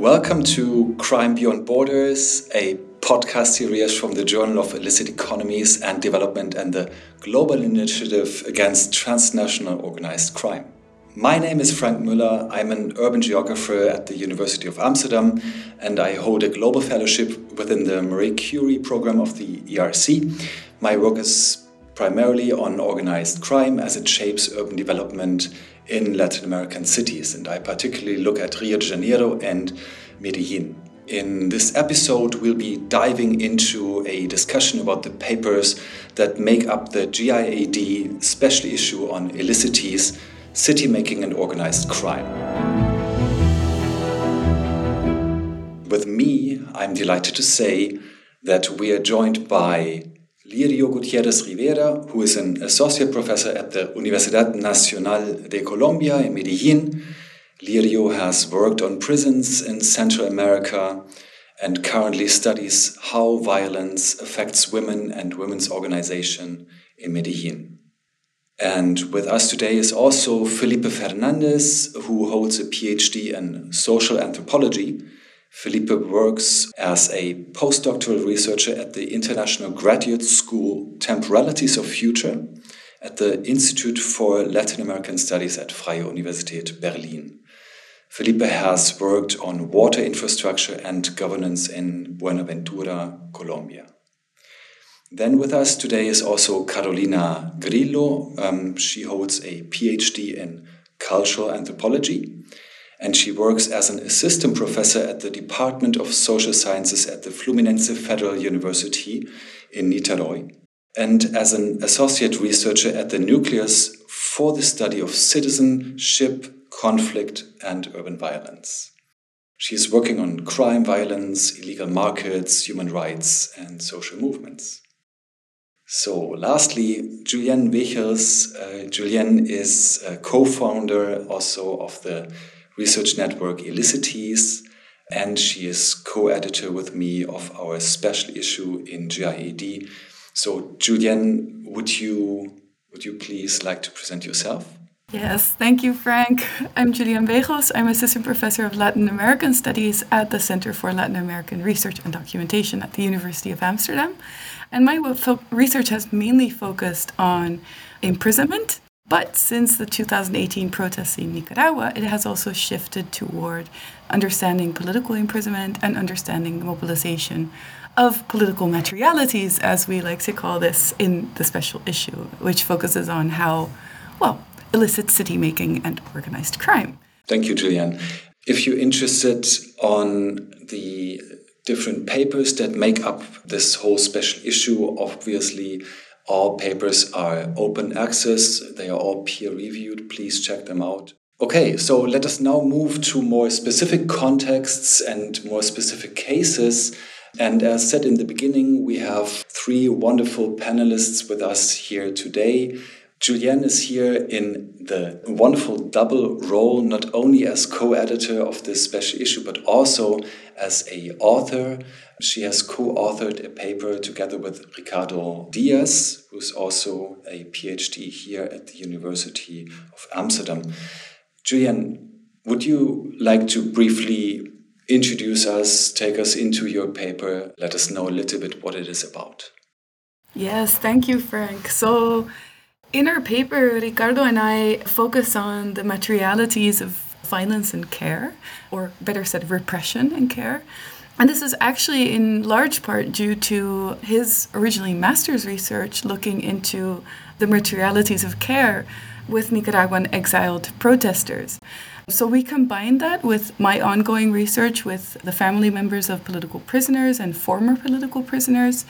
Welcome to Crime Beyond Borders, a podcast series from the Journal of Illicit Economies and Development and the Global Initiative Against Transnational Organized Crime. My name is Frank Müller. I'm an urban geographer at the University of Amsterdam, and I hold a global fellowship within the Marie Curie program of the ERC. My work is primarily on organized crime as it shapes urban development in Latin American cities, and I particularly look at Rio de Janeiro and Medellin. In this episode, we'll be diving into a discussion about the papers that make up the JIED special issue on illicities city making and organized crime. With me, I'm delighted to say that we are joined by Lirio Gutierrez Rivera, who is an associate professor at the Universidad Nacional de Colombia in Medellin. Lirio has worked on prisons in Central America and currently studies how violence affects women and women's organization in Medellin. And with us today is also Felipe Fernandez, who holds a PhD in social anthropology. Felipe works as a postdoctoral researcher at the International Graduate School Temporalities of Future at the Institute for Latin American Studies at Freie Universität Berlin. Felipe has worked on water infrastructure and governance in Buenaventura, Colombia. Then with us today is also Carolina Grillo. Um, she holds a PhD in cultural anthropology and she works as an assistant professor at the Department of Social Sciences at the Fluminense Federal University in Niterói and as an associate researcher at the Nucleus for the study of citizenship, conflict, and urban violence. She is working on crime, violence, illegal markets, human rights, and social movements. So, lastly, Julienne Weegels. Uh, Julienne is a co founder also of the research network Illicities, and she is co editor with me of our special issue in JIED. So, Julian, would you, would you please like to present yourself? Yes, thank you, Frank. I'm Julian Weegels. I'm Assistant Professor of Latin American Studies at the Center for Latin American Research and Documentation at the University of Amsterdam. And my research has mainly focused on imprisonment. But since the 2018 protests in Nicaragua, it has also shifted toward understanding political imprisonment and understanding the mobilization of political materialities, as we like to call this in the special issue, which focuses on how, well, illicit city making and organized crime. Thank you, Julian. If you're interested on the different papers that make up this whole special issue, obviously all papers are open access, they are all peer reviewed. Please check them out. Okay, so let us now move to more specific contexts and more specific cases. And as said in the beginning, we have three wonderful panelists with us here today. Julienne is here in the wonderful double role, not only as co-editor of this special issue, but also as a author. She has co-authored a paper together with Ricardo Diaz, who's also a PhD here at the University of Amsterdam. Julienne, would you like to briefly introduce us, take us into your paper, let us know a little bit what it is about? Yes, thank you, Frank. So in our paper, Ricardo and I focus on the materialities of violence and care, or better said, repression and care. And this is actually in large part due to his originally master's research looking into the materialities of care with Nicaraguan exiled protesters. So we combined that with my ongoing research with the family members of political prisoners and former political prisoners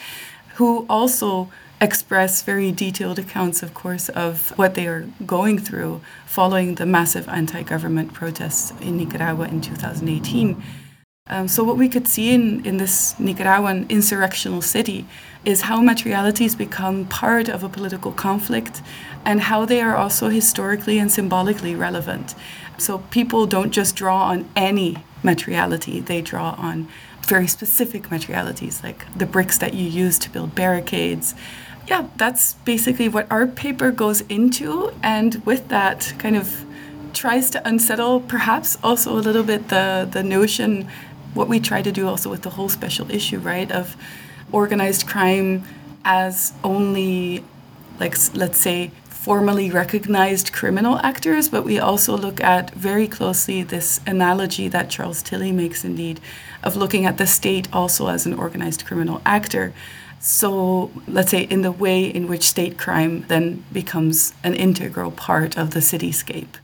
who also express very detailed accounts, of course, of what they are going through following the massive anti government protests in Nicaragua in 2018. Um, so, what we could see in, in this Nicaraguan insurrectional city is how materialities become part of a political conflict and how they are also historically and symbolically relevant. So, people don't just draw on any materiality, they draw on very specific materialities like the bricks that you use to build barricades, yeah, that's basically what our paper goes into. And with that, kind of tries to unsettle perhaps also a little bit the, the notion, what we try to do also with the whole special issue, right, of organized crime as only, like, let's say, formally recognized criminal actors, but we also look at very closely this analogy that Charles Tilly makes, indeed, of looking at the state also as an organized criminal actor. So, let's say, in the way in which state crime then becomes an integral part of the cityscape.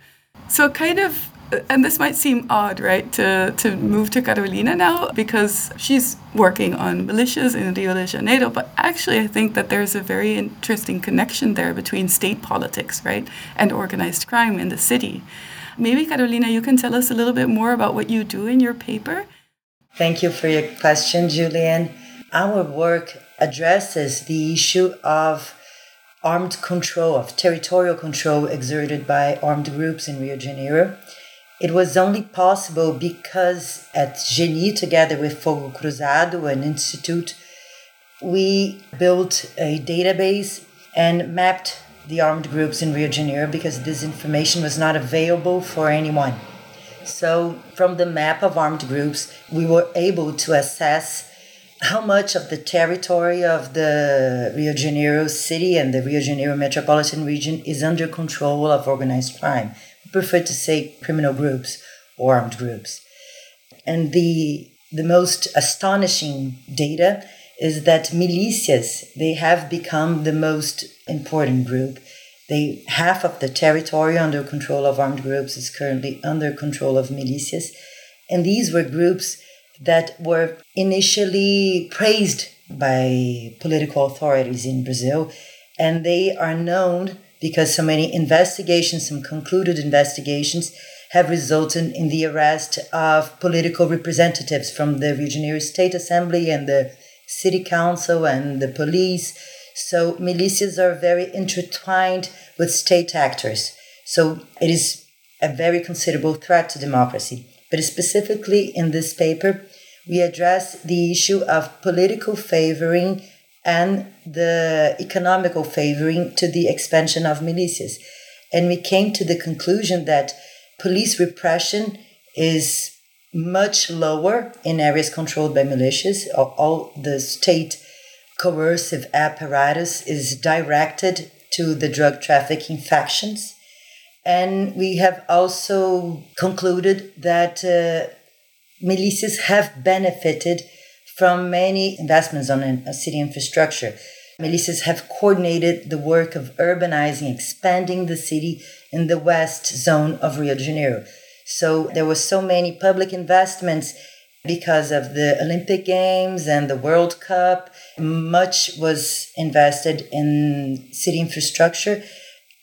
So, kind of uh, and this might seem odd, right, to, to move to Carolina now because she's working on militias in Rio de Janeiro. But actually, I think that there's a very interesting connection there between state politics, right, and organized crime in the city. Maybe, Carolina, you can tell us a little bit more about what you do in your paper. Thank you for your question, Julian. Our work addresses the issue of armed control, of territorial control exerted by armed groups in Rio de Janeiro it was only possible because at GENI, together with Fogo Cruzado, an institute, we built a database and mapped the armed groups in Rio de Janeiro because this information was not available for anyone. So, from the map of armed groups, we were able to assess how much of the territory of the Rio de Janeiro city and the Rio de Janeiro metropolitan region is under control of organized crime We prefer to say criminal groups or armed groups. And the the most astonishing data is that militias they have become the most important group. They half of the territory under control of armed groups is currently under control of militias, and these were groups that were initially praised by political authorities in Brazil, and they are known because so many investigations, some concluded investigations, have resulted in the arrest of political representatives from the Rio de Janeiro State Assembly and the City Council and the police. So militias are very intertwined with state actors. So it is a very considerable threat to democracy. But specifically in this paper, we address the issue of political favoring and the economical favoring to the expansion of militias. And we came to the conclusion that police repression is much lower in areas controlled by militias. All the state coercive apparatus is directed to the drug trafficking factions. And we have also concluded that uh, militias have benefited from many investments on a city infrastructure. Militias have coordinated the work of urbanizing, expanding the city in the west zone of Rio de Janeiro. So there were so many public investments because of the Olympic Games and the World Cup. Much was invested in city infrastructure,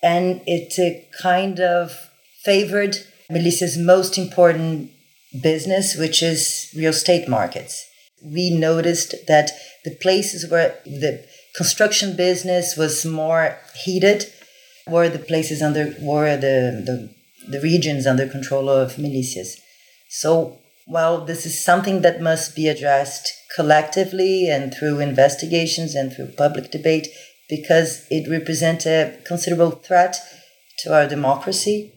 and it uh, kind of favored militia's most important business, which is real estate markets we noticed that the places where the construction business was more heated were the places under were the, the, the regions under control of militias. So well, this is something that must be addressed collectively and through investigations and through public debate because it represents a considerable threat to our democracy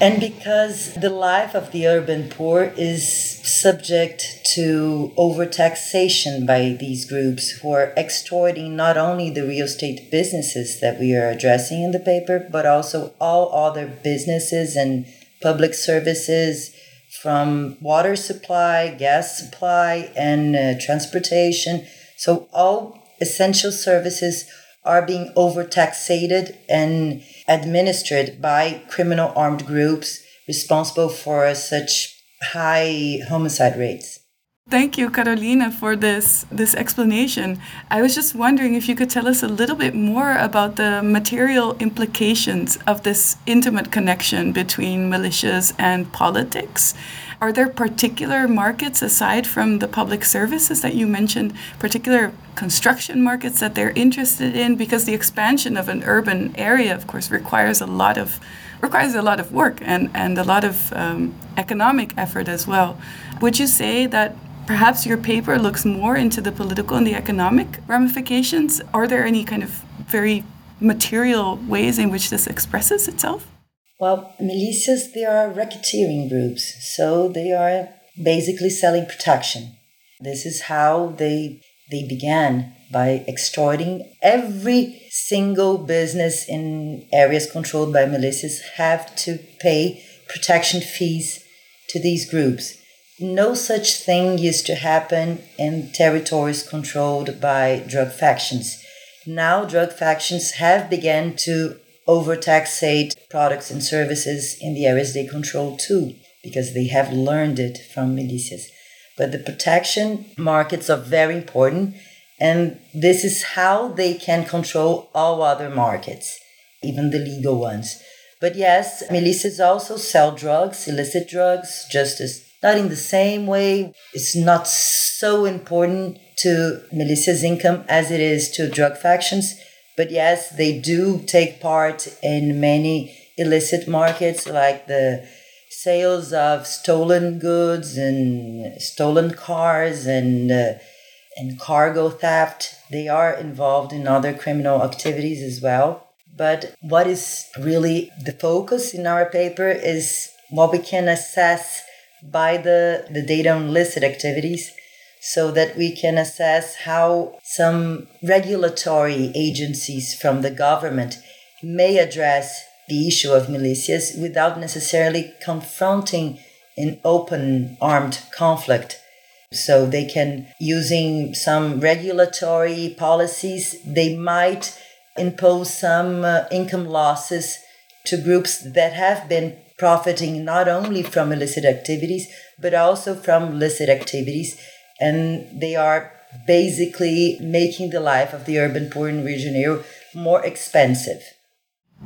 and because the life of the urban poor is subject to overtaxation by these groups who are extorting not only the real estate businesses that we are addressing in the paper, but also all other businesses and public services from water supply, gas supply, and uh, transportation. So, all essential services are being overtaxated and administered by criminal armed groups responsible for such high homicide rates. Thank you, Carolina, for this this explanation. I was just wondering if you could tell us a little bit more about the material implications of this intimate connection between militias and politics. Are there particular markets aside from the public services that you mentioned, particular construction markets that they're interested in? Because the expansion of an urban area, of course, requires a lot of requires a lot of work and, and a lot of um, economic effort as well. Would you say that perhaps your paper looks more into the political and the economic ramifications? Are there any kind of very material ways in which this expresses itself? Well, militias, they are racketeering groups, so they are basically selling protection. This is how they they began by extorting every single business in areas controlled by militias have to pay protection fees to these groups. No such thing used to happen in territories controlled by drug factions. Now drug factions have begun to overtaxate products and services in the areas they control too, because they have learned it from militias. But the protection markets are very important, and this is how they can control all other markets, even the legal ones. But yes, militias also sell drugs, illicit drugs, just as not in the same way. It's not so important to militias' income as it is to drug factions. But yes, they do take part in many illicit markets like the sales of stolen goods and stolen cars and uh, and cargo theft. They are involved in other criminal activities as well. But what is really the focus in our paper is what we can assess by the, the data on illicit activities so that we can assess how some regulatory agencies from the government may address the issue of militias without necessarily confronting an open armed conflict. So they can, using some regulatory policies, they might impose some uh, income losses to groups that have been profiting not only from illicit activities, but also from licit activities. And they are basically making the life of the urban poor in Rio de Janeiro more expensive.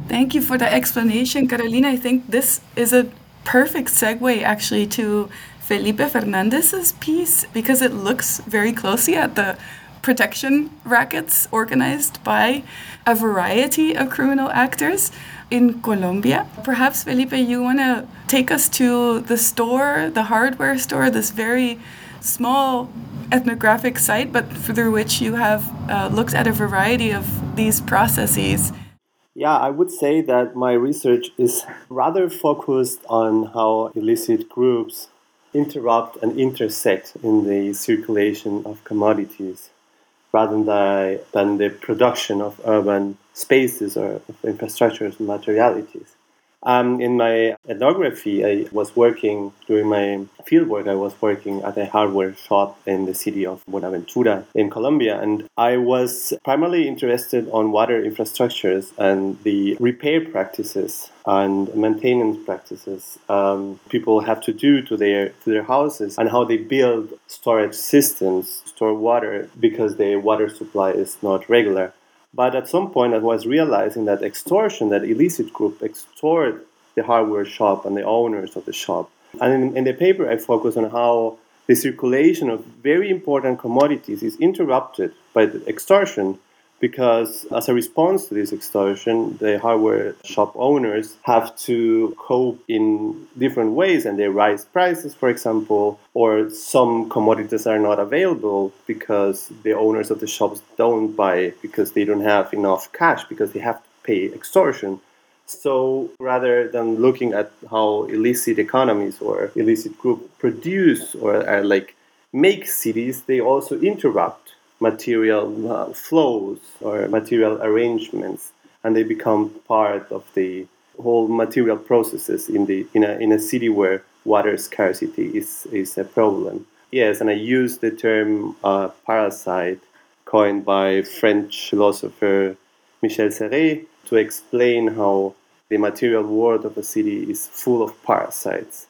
Thank you for the explanation, Carolina. I think this is a perfect segue actually to Felipe Fernandez's piece because it looks very closely at the protection rackets organized by a variety of criminal actors in Colombia. Perhaps, Felipe, you want to take us to the store, the hardware store, this very small ethnographic site, but through which you have uh, looked at a variety of these processes. Yeah, I would say that my research is rather focused on how illicit groups interrupt and intersect in the circulation of commodities rather than, than the production of urban spaces or infrastructures and materialities. Um, in my ethnography, I was working during my fieldwork. I was working at a hardware shop in the city of Buenaventura in Colombia, and I was primarily interested on water infrastructures and the repair practices and maintenance practices um, people have to do to their to their houses and how they build storage systems, store water because the water supply is not regular. But at some point, I was realizing that extortion, that illicit group, extort the hardware shop and the owners of the shop. And in, in the paper, I focus on how the circulation of very important commodities is interrupted by the extortion because as a response to this extortion, the hardware shop owners have to cope in different ways and they raise prices, for example, or some commodities are not available because the owners of the shops don't buy because they don't have enough cash because they have to pay extortion. So rather than looking at how illicit economies or illicit groups produce or are like make cities, they also interrupt material uh, flows or material arrangements, and they become part of the whole material processes in the in a in a city where water scarcity is is a problem. Yes, and I use the term uh, parasite, coined by French philosopher Michel Serres, to explain how the material world of a city is full of parasites,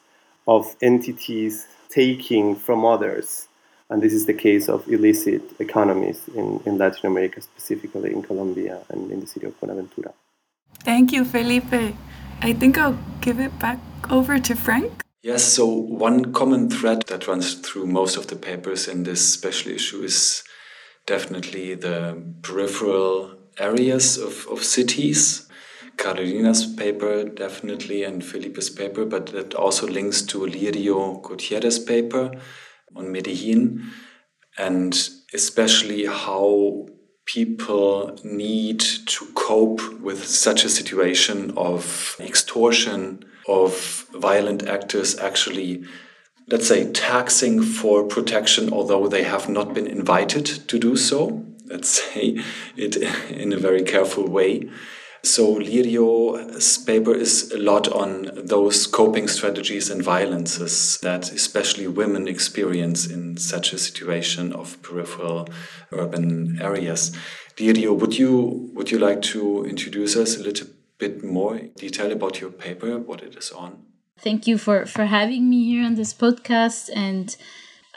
of entities taking from others and this is the case of illicit economies in, in Latin America, specifically in Colombia and in the city of Buenaventura. Thank you, Felipe. I think I'll give it back over to Frank. Yes, so one common thread that runs through most of the papers in this special issue is definitely the peripheral areas of, of cities. Carolina's paper, definitely, and Felipe's paper, but it also links to Lirio Gutierrez's paper on Medellin and especially how people need to cope with such a situation of extortion, of violent actors actually, let's say, taxing for protection, although they have not been invited to do so. Let's say it in a very careful way. So Lirio's paper is a lot on those coping strategies and violences that especially women experience in such a situation of peripheral urban areas. Lirio, would you would you like to introduce us a little bit more detail about your paper, what it is on? Thank you for for having me here on this podcast and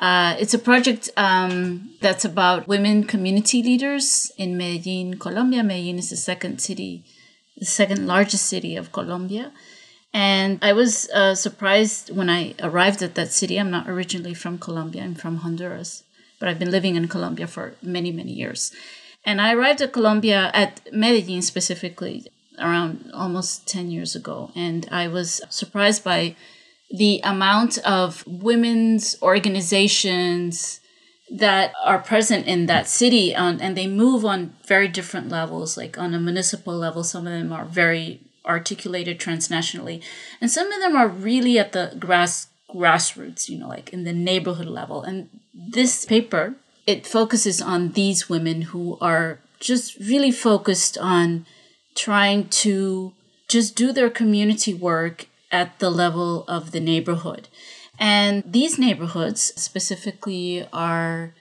uh, it's a project um, that's about women community leaders in Medellin, Colombia. Medellin is the second city, the second largest city of Colombia. And I was uh, surprised when I arrived at that city. I'm not originally from Colombia, I'm from Honduras, but I've been living in Colombia for many, many years. And I arrived at Colombia, at Medellin specifically, around almost 10 years ago. And I was surprised by the amount of women's organizations that are present in that city on, and they move on very different levels. Like on a municipal level some of them are very articulated transnationally and some of them are really at the grass grassroots you know like in the neighborhood level. And this paper it focuses on these women who are just really focused on trying to just do their community work at the level of the neighborhood. And these neighborhoods specifically are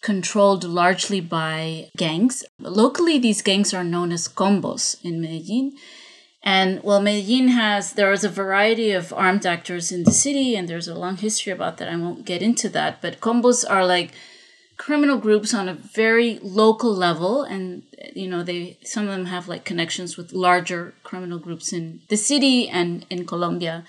controlled largely by gangs. Locally, these gangs are known as combos in Medellin. And well, Medellin has, there is a variety of armed actors in the city, and there's a long history about that. I won't get into that. But combos are like criminal groups on a very local level and you know they some of them have like connections with larger criminal groups in the city and in Colombia.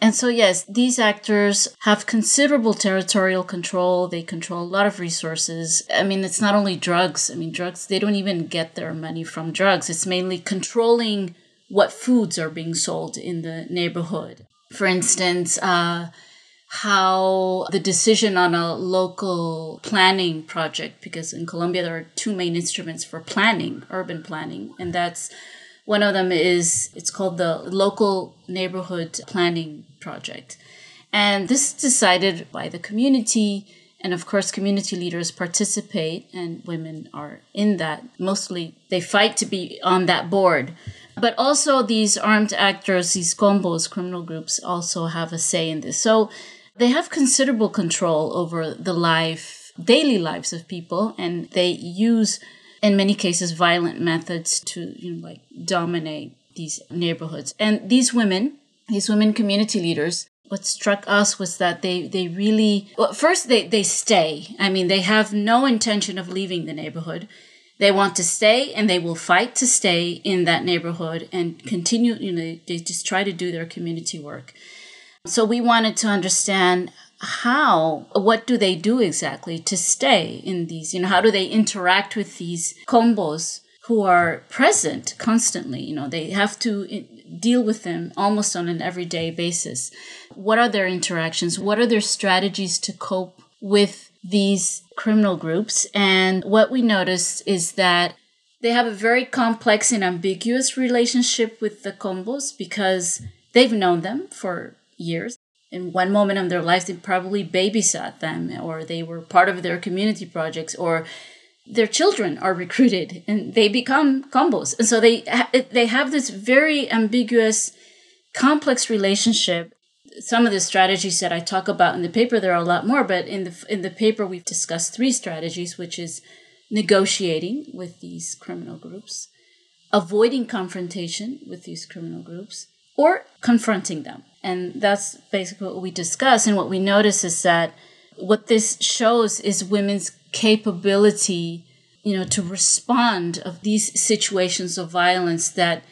And so yes these actors have considerable territorial control. They control a lot of resources. I mean it's not only drugs. I mean drugs they don't even get their money from drugs. It's mainly controlling what foods are being sold in the neighborhood. For instance uh, how the decision on a local planning project, because in Colombia there are two main instruments for planning, urban planning, and that's one of them is it's called the local neighborhood planning project. And this is decided by the community. And of course, community leaders participate, and women are in that. Mostly, they fight to be on that board. But also, these armed actors, these combos, criminal groups, also have a say in this. So, they have considerable control over the life, daily lives of people, and they use, in many cases, violent methods to, you know, like dominate these neighborhoods. And these women, these women community leaders, what struck us was that they they really well, first they they stay. I mean, they have no intention of leaving the neighborhood. They want to stay and they will fight to stay in that neighborhood and continue, you know, they just try to do their community work. So we wanted to understand how what do they do exactly to stay in these you know how do they interact with these combos who are present constantly? You know they have to eh, deal with them almost on an everyday basis. What are their interactions? What are their strategies to cope with these criminal groups? And what we noticed is that they have a very complex and ambiguous relationship with the combos because they've known them for years. In one moment of their lives, they probably babysat them, or they were part of their community projects, or their children are recruited and they become combos. And so they they have this very ambiguous, complex relationship. Some of the strategies that I talk about in the paper, there are a lot more, but in the in the paper we've discussed three strategies, which is negotiating with these criminal groups, avoiding confrontation with these criminal groups, or confronting them. And that's basically what we discuss. And what we notice is that what this shows is women's capability, you know, to respond of these situations of violence that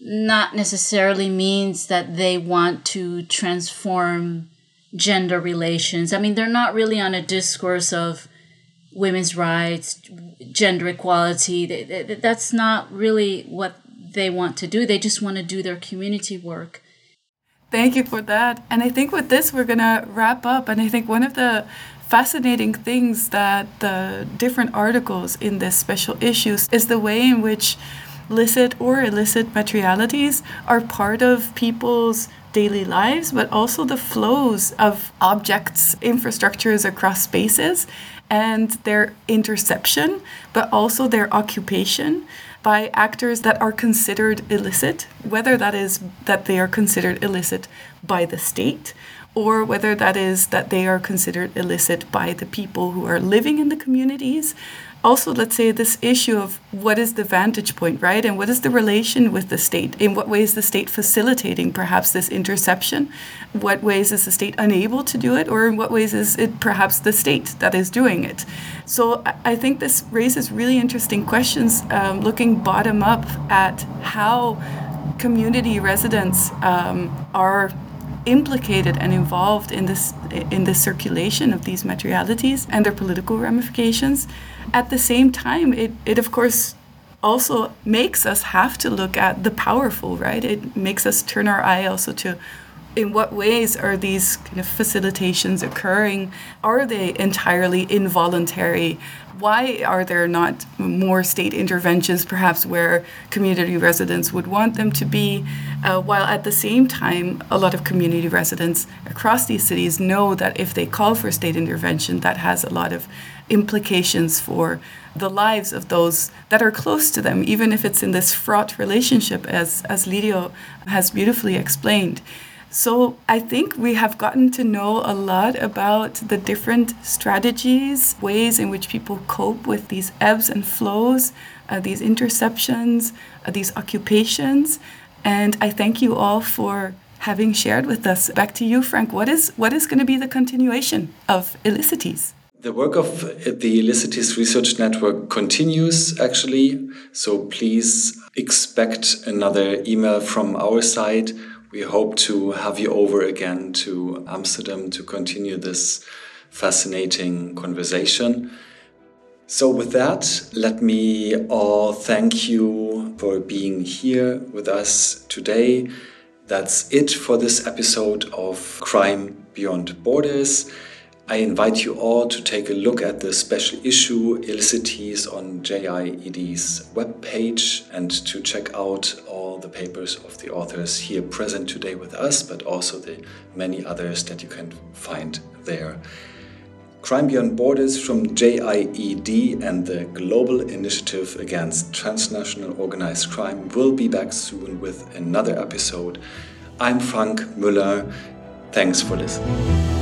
not necessarily means that they want to transform gender relations. I mean, they're not really on a discourse of women's rights, gender equality. That's not really what they want to do. They just want to do their community work. Thank you for that. And I think with this, we're going to wrap up. And I think one of the fascinating things that the different articles in this special issues is the way in which licit or illicit materialities are part of people's daily lives, but also the flows of objects, infrastructures across spaces, and their interception, but also their occupation by actors that are considered illicit, whether that is that they are considered illicit by the state or whether that is that they are considered illicit by the people who are living in the communities also let's say this issue of what is the vantage point right? And what is the relation with the state? In what ways the state facilitating perhaps this interception? What ways is the state unable to do it? Or in what ways is it perhaps the state that is doing it? So i think this raises really interesting questions um, looking bottom up at how community residents um, are implicated and involved in this in the circulation of these materialities and their political ramifications. At the same time, it, it of course also makes us have to look at the powerful, right? It makes us turn our eye also to in what ways are these kind of facilitations occurring? Are they entirely involuntary? Why are there not more state interventions, perhaps where community residents would want them to be? Uh, while at the same time, a lot of community residents across these cities know that if they call for state intervention, that has a lot of implications for the lives of those that are close to them, even if it's in this fraught relationship, as, as Lirio has beautifully explained. So I think we have gotten to know a lot about the different strategies, ways in which people cope with these ebbs and flows, uh, these interceptions, uh, these occupations. And I thank you all for having shared with us. Back to you, Frank. What is what is going to be the continuation of Illicities? The work of the Illicities Research Network continues actually. So please expect another email from our side we hope to have you over again to Amsterdam to continue this fascinating conversation. So, with that, let me all thank you for being here with us today. That's it for this episode of Crime Beyond Borders. I invite you all to take a look at the special issue Illicities on JIED's webpage and to check out all the papers of the authors here present today with us, but also the many others that you can find there. Crime Beyond Borders from JIED and the Global Initiative Against Transnational Organized Crime will be back soon with another episode. I'm Frank Müller. Thanks for listening.